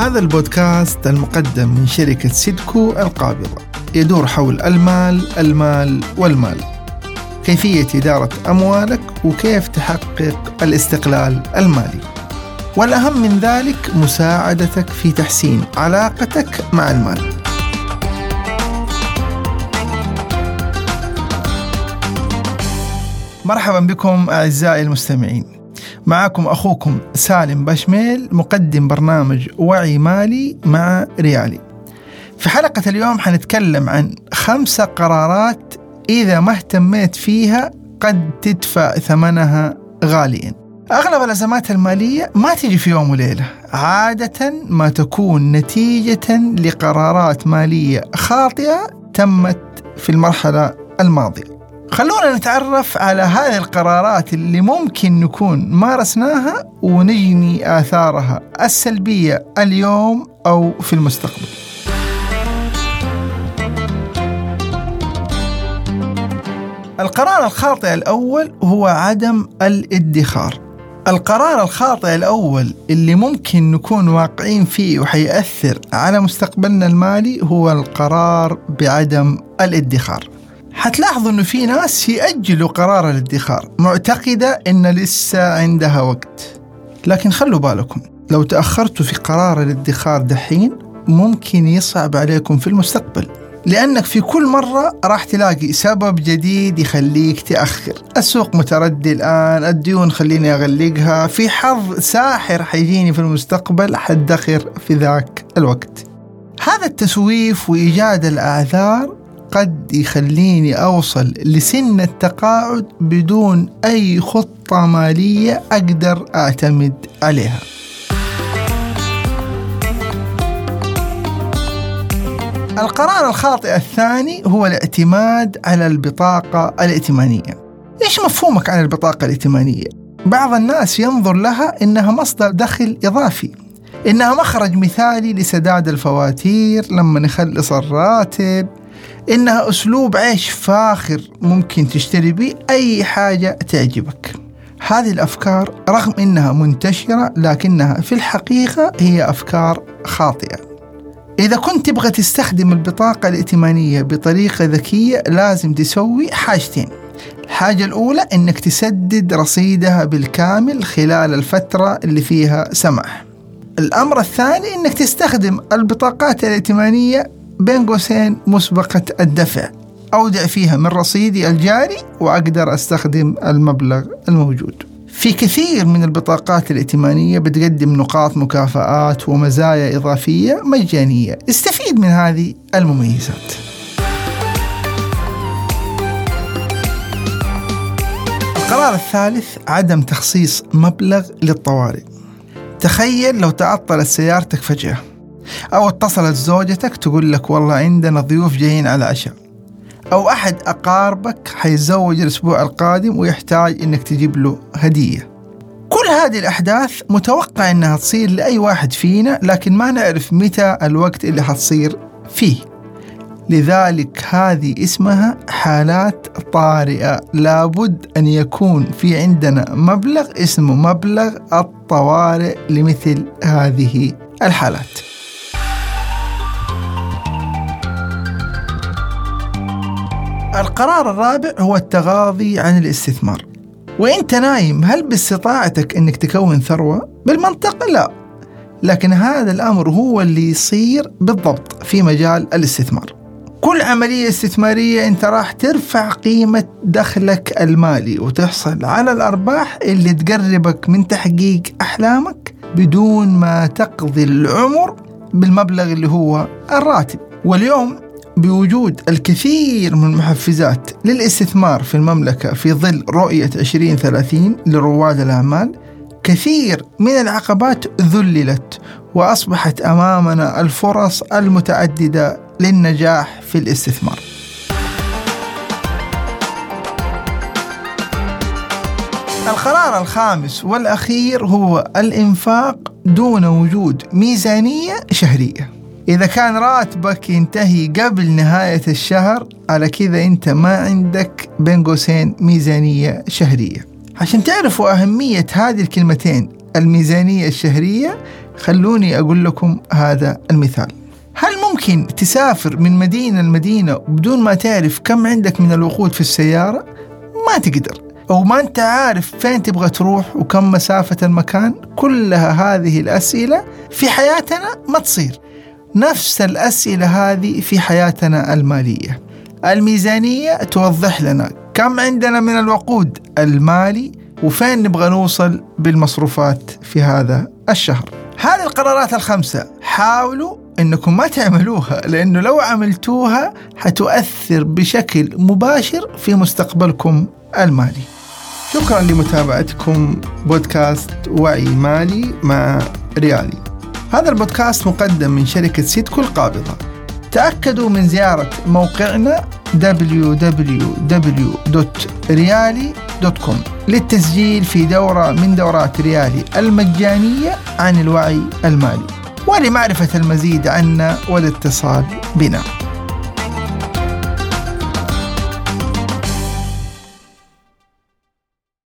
هذا البودكاست المقدم من شركة سيدكو القابضة. يدور حول المال المال والمال. كيفية إدارة أموالك وكيف تحقق الاستقلال المالي. والأهم من ذلك مساعدتك في تحسين علاقتك مع المال. مرحبا بكم أعزائي المستمعين. معكم أخوكم سالم بشميل مقدم برنامج وعي مالي مع ريالي. في حلقة اليوم حنتكلم عن خمسة قرارات إذا ما اهتميت فيها قد تدفع ثمنها غاليا. أغلب الأزمات المالية ما تجي في يوم وليلة. عادة ما تكون نتيجة لقرارات مالية خاطئة تمت في المرحلة الماضية. خلونا نتعرف على هذه القرارات اللي ممكن نكون مارسناها ونجني آثارها السلبية اليوم أو في المستقبل. القرار الخاطئ الأول هو عدم الادخار. القرار الخاطئ الأول اللي ممكن نكون واقعين فيه وحيأثر على مستقبلنا المالي هو القرار بعدم الادخار. حتلاحظوا إنه في ناس يأجلوا قرار الادخار معتقدة إن لسه عندها وقت. لكن خلوا بالكم لو تأخرتوا في قرار الادخار دحين ممكن يصعب عليكم في المستقبل. لأنك في كل مرة راح تلاقي سبب جديد يخليك تأخر. السوق متردي الآن الديون خليني أغلقها في حظ ساحر حيجيني في المستقبل حدخر في ذاك الوقت. هذا التسويف وإيجاد الأعذار قد يخليني أوصل لسن التقاعد بدون أي خطة مالية أقدر أعتمد عليها القرار الخاطئ الثاني هو الاعتماد على البطاقة الائتمانية إيش مفهومك عن البطاقة الائتمانية؟ بعض الناس ينظر لها إنها مصدر دخل إضافي إنها مخرج مثالي لسداد الفواتير لما نخلص الراتب إنها أسلوب عيش فاخر ممكن تشتري به أي حاجة تعجبك. هذه الأفكار رغم إنها منتشرة لكنها في الحقيقة هي أفكار خاطئة. إذا كنت تبغى تستخدم البطاقة الائتمانية بطريقة ذكية لازم تسوي حاجتين. الحاجة الأولى إنك تسدد رصيدها بالكامل خلال الفترة اللي فيها سماح. الأمر الثاني إنك تستخدم البطاقات الائتمانية بين قوسين مسبقة الدفع. أودع فيها من رصيدي الجاري وأقدر أستخدم المبلغ الموجود. في كثير من البطاقات الائتمانية بتقدم نقاط مكافآت ومزايا إضافية مجانية. استفيد من هذه المميزات. القرار الثالث عدم تخصيص مبلغ للطوارئ. تخيل لو تعطلت سيارتك فجأة. أو اتصلت زوجتك تقول لك والله عندنا ضيوف جايين على عشاء. أو أحد أقاربك حيتزوج الأسبوع القادم ويحتاج إنك تجيب له هدية. كل هذه الأحداث متوقع إنها تصير لأي واحد فينا لكن ما نعرف متى الوقت اللي حتصير فيه. لذلك هذه اسمها حالات طارئة. لابد أن يكون في عندنا مبلغ اسمه مبلغ الطوارئ لمثل هذه الحالات. القرار الرابع هو التغاضي عن الاستثمار. وانت نايم هل باستطاعتك إنك تكون ثروة؟ بالمنطق لا. لكن هذا الأمر هو اللي يصير بالضبط في مجال الاستثمار. كل عملية استثمارية أنت راح ترفع قيمة دخلك المالي وتحصل على الأرباح اللي تقربك من تحقيق أحلامك بدون ما تقضي العمر بالمبلغ اللي هو الراتب. واليوم بوجود الكثير من المحفزات للاستثمار في المملكة في ظل رؤية 2030 لرواد الأعمال كثير من العقبات ذللت وأصبحت أمامنا الفرص المتعددة للنجاح في الاستثمار. القرار الخامس والأخير هو الإنفاق دون وجود ميزانية شهرية. إذا كان راتبك ينتهي قبل نهاية الشهر على كذا أنت ما عندك بين قوسين ميزانية شهرية. عشان تعرفوا أهمية هذه الكلمتين الميزانية الشهرية خلوني أقول لكم هذا المثال. هل ممكن تسافر من مدينة لمدينة بدون ما تعرف كم عندك من الوقود في السيارة؟ ما تقدر. أو ما أنت عارف فين تبغى تروح وكم مسافة المكان؟ كلها هذه الأسئلة في حياتنا ما تصير. نفس الأسئلة هذه في حياتنا المالية الميزانية توضح لنا كم عندنا من الوقود المالي وفين نبغى نوصل بالمصروفات في هذا الشهر هذه القرارات الخمسة حاولوا إنكم ما تعملوها لأنه لو عملتوها حتؤثر بشكل مباشر في مستقبلكم المالي. شكرا لمتابعتكم بودكاست وعي مالي مع ريالي. هذا البودكاست مقدم من شركة سيدكو القابضة. تأكدوا من زيارة موقعنا www.riali.com للتسجيل في دورة من دورات ريالي المجانية عن الوعي المالي ولمعرفة المزيد عنا والاتصال بنا